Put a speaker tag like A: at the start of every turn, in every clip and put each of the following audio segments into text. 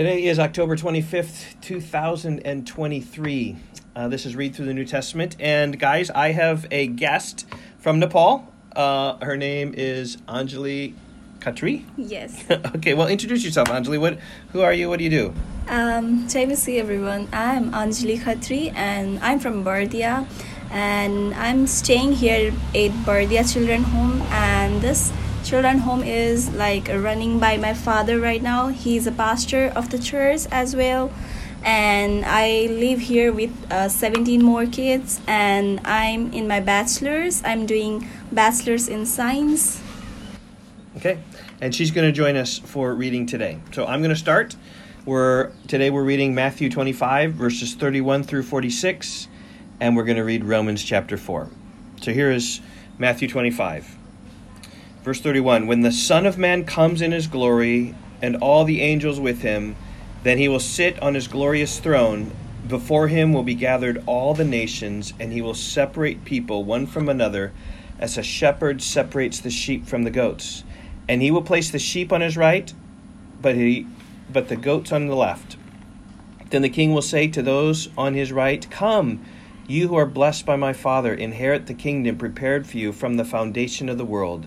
A: Today is October 25th, 2023. Uh, this is Read Through the New Testament. And guys, I have a guest from Nepal. Uh, her name is Anjali Khatri.
B: Yes.
A: okay, well, introduce yourself, Anjali. What, who are you? What do you do?
B: Um, see everyone. I'm Anjali Khatri and I'm from Bardia. And I'm staying here at Bardia Children Home. And this children home is like running by my father right now. He's a pastor of the church as well. And i live here with uh, 17 more kids and i'm in my bachelor's. I'm doing bachelor's in science.
A: Okay. And she's going to join us for reading today. So i'm going to start. We're today we're reading matthew 25 verses 31 through 46 and we're going to read romans chapter 4 so here is matthew 25 Verse 31 When the Son of Man comes in his glory, and all the angels with him, then he will sit on his glorious throne. Before him will be gathered all the nations, and he will separate people one from another, as a shepherd separates the sheep from the goats. And he will place the sheep on his right, but he but the goats on the left. Then the king will say to those on his right, Come, you who are blessed by my Father, inherit the kingdom prepared for you from the foundation of the world.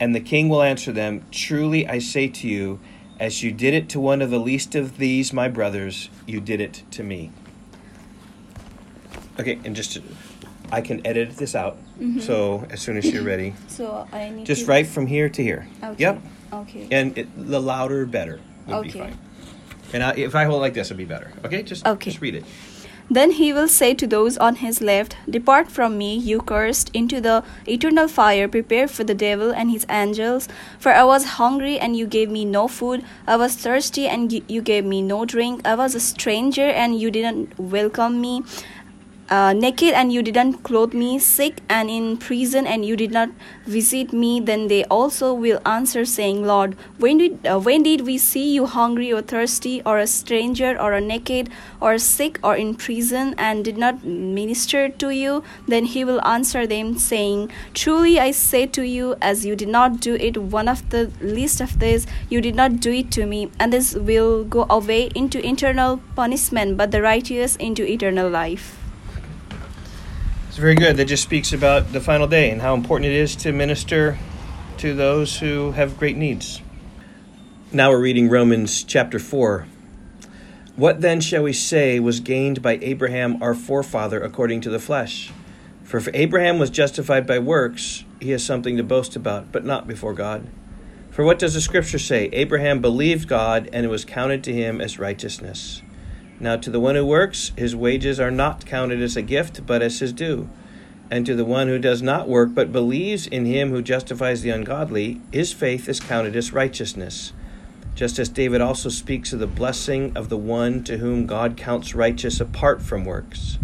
A: And the king will answer them, Truly I say to you, as you did it to one of the least of these, my brothers, you did it to me. Okay, and just I can edit this out. Mm-hmm. So as soon as you're ready,
B: so I need
A: just
B: to...
A: right from here to here.
B: Okay.
A: Yep.
B: Okay.
A: And it, the louder, better would okay. be fine. And I, if I hold like this, it'd be better. Okay, just
B: okay.
A: just read it.
B: Then he will say to those on his left, Depart from me, you cursed, into the eternal fire prepared for the devil and his angels. For I was hungry, and you gave me no food. I was thirsty, and you gave me no drink. I was a stranger, and you didn't welcome me uh, naked and you didn't clothe me, sick and in prison and you did not visit me, then they also will answer, saying, Lord, when did, uh, when did we see you hungry or thirsty, or a stranger, or a naked, or sick, or in prison, and did not minister to you? Then he will answer them, saying, Truly I say to you, as you did not do it one of the least of these, you did not do it to me. And this will go away into eternal punishment, but the righteous into eternal life
A: very good. That just speaks about the final day and how important it is to minister to those who have great needs. Now we're reading Romans chapter 4. What then shall we say was gained by Abraham our forefather according to the flesh? For if Abraham was justified by works, he has something to boast about, but not before God. For what does the scripture say? Abraham believed God, and it was counted to him as righteousness. Now, to the one who works, his wages are not counted as a gift, but as his due. And to the one who does not work, but believes in him who justifies the ungodly, his faith is counted as righteousness. Just as David also speaks of the blessing of the one to whom God counts righteous apart from works.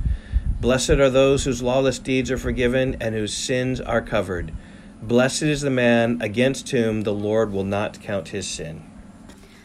A: Blessed are those whose lawless deeds are forgiven and whose sins are covered. Blessed is the man against whom the Lord will not count his sin.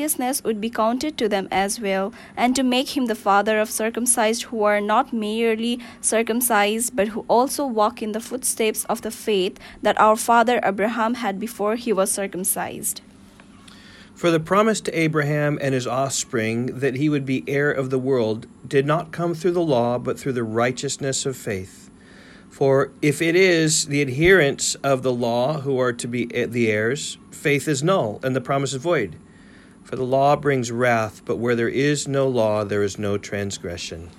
B: righteousness would be counted to them as well, and to make him the father of circumcised who are not merely circumcised, but who also walk in the footsteps of the faith that our father Abraham had before he was circumcised.
A: For the promise to Abraham and his offspring that he would be heir of the world did not come through the law, but through the righteousness of faith. For if it is the adherents of the law who are to be the heirs, faith is null and the promise is void. For the law brings wrath, but where there is no law, there is no transgression.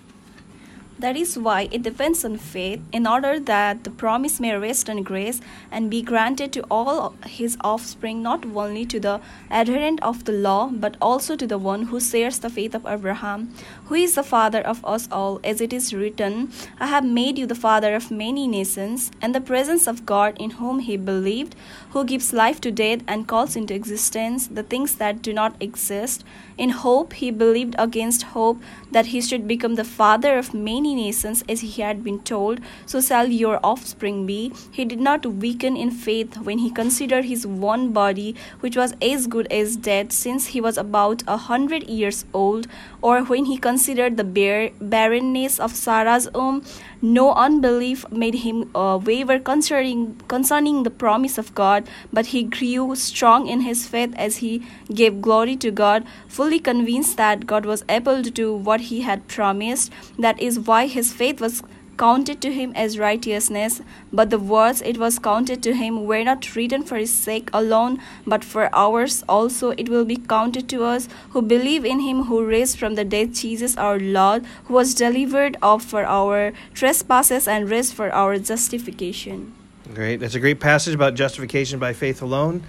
B: That is why it depends on faith, in order that the promise may rest on grace and be granted to all his offspring, not only to the adherent of the law, but also to the one who shares the faith of Abraham, who is the father of us all, as it is written, I have made you the father of many nations, and the presence of God in whom he believed, who gives life to death and calls into existence the things that do not exist. In hope he believed against hope that he should become the father of many nations as he had been told, so shall your offspring be. He did not weaken in faith when he considered his one body, which was as good as dead, since he was about a hundred years old, or when he considered the bare, barrenness of Sarah's womb. No unbelief made him uh, waver concerning, concerning the promise of God, but he grew strong in his faith as he gave glory to God, fully convinced that God was able to do what he had promised. That is why his faith was counted to him as righteousness, but the words it was counted to him were not written for his sake alone, but for ours also it will be counted to us who believe in him who raised from the dead Jesus our Lord, who was delivered up for our trespasses and raised for our justification.
A: Great. That's a great passage about justification by faith alone.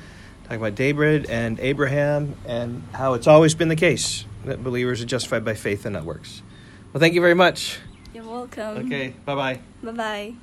A: Talking about David and Abraham and how it's always been the case that believers are justified by faith and not works. Well, thank you very much.
B: You're welcome.
A: Okay, bye bye.
B: Bye bye.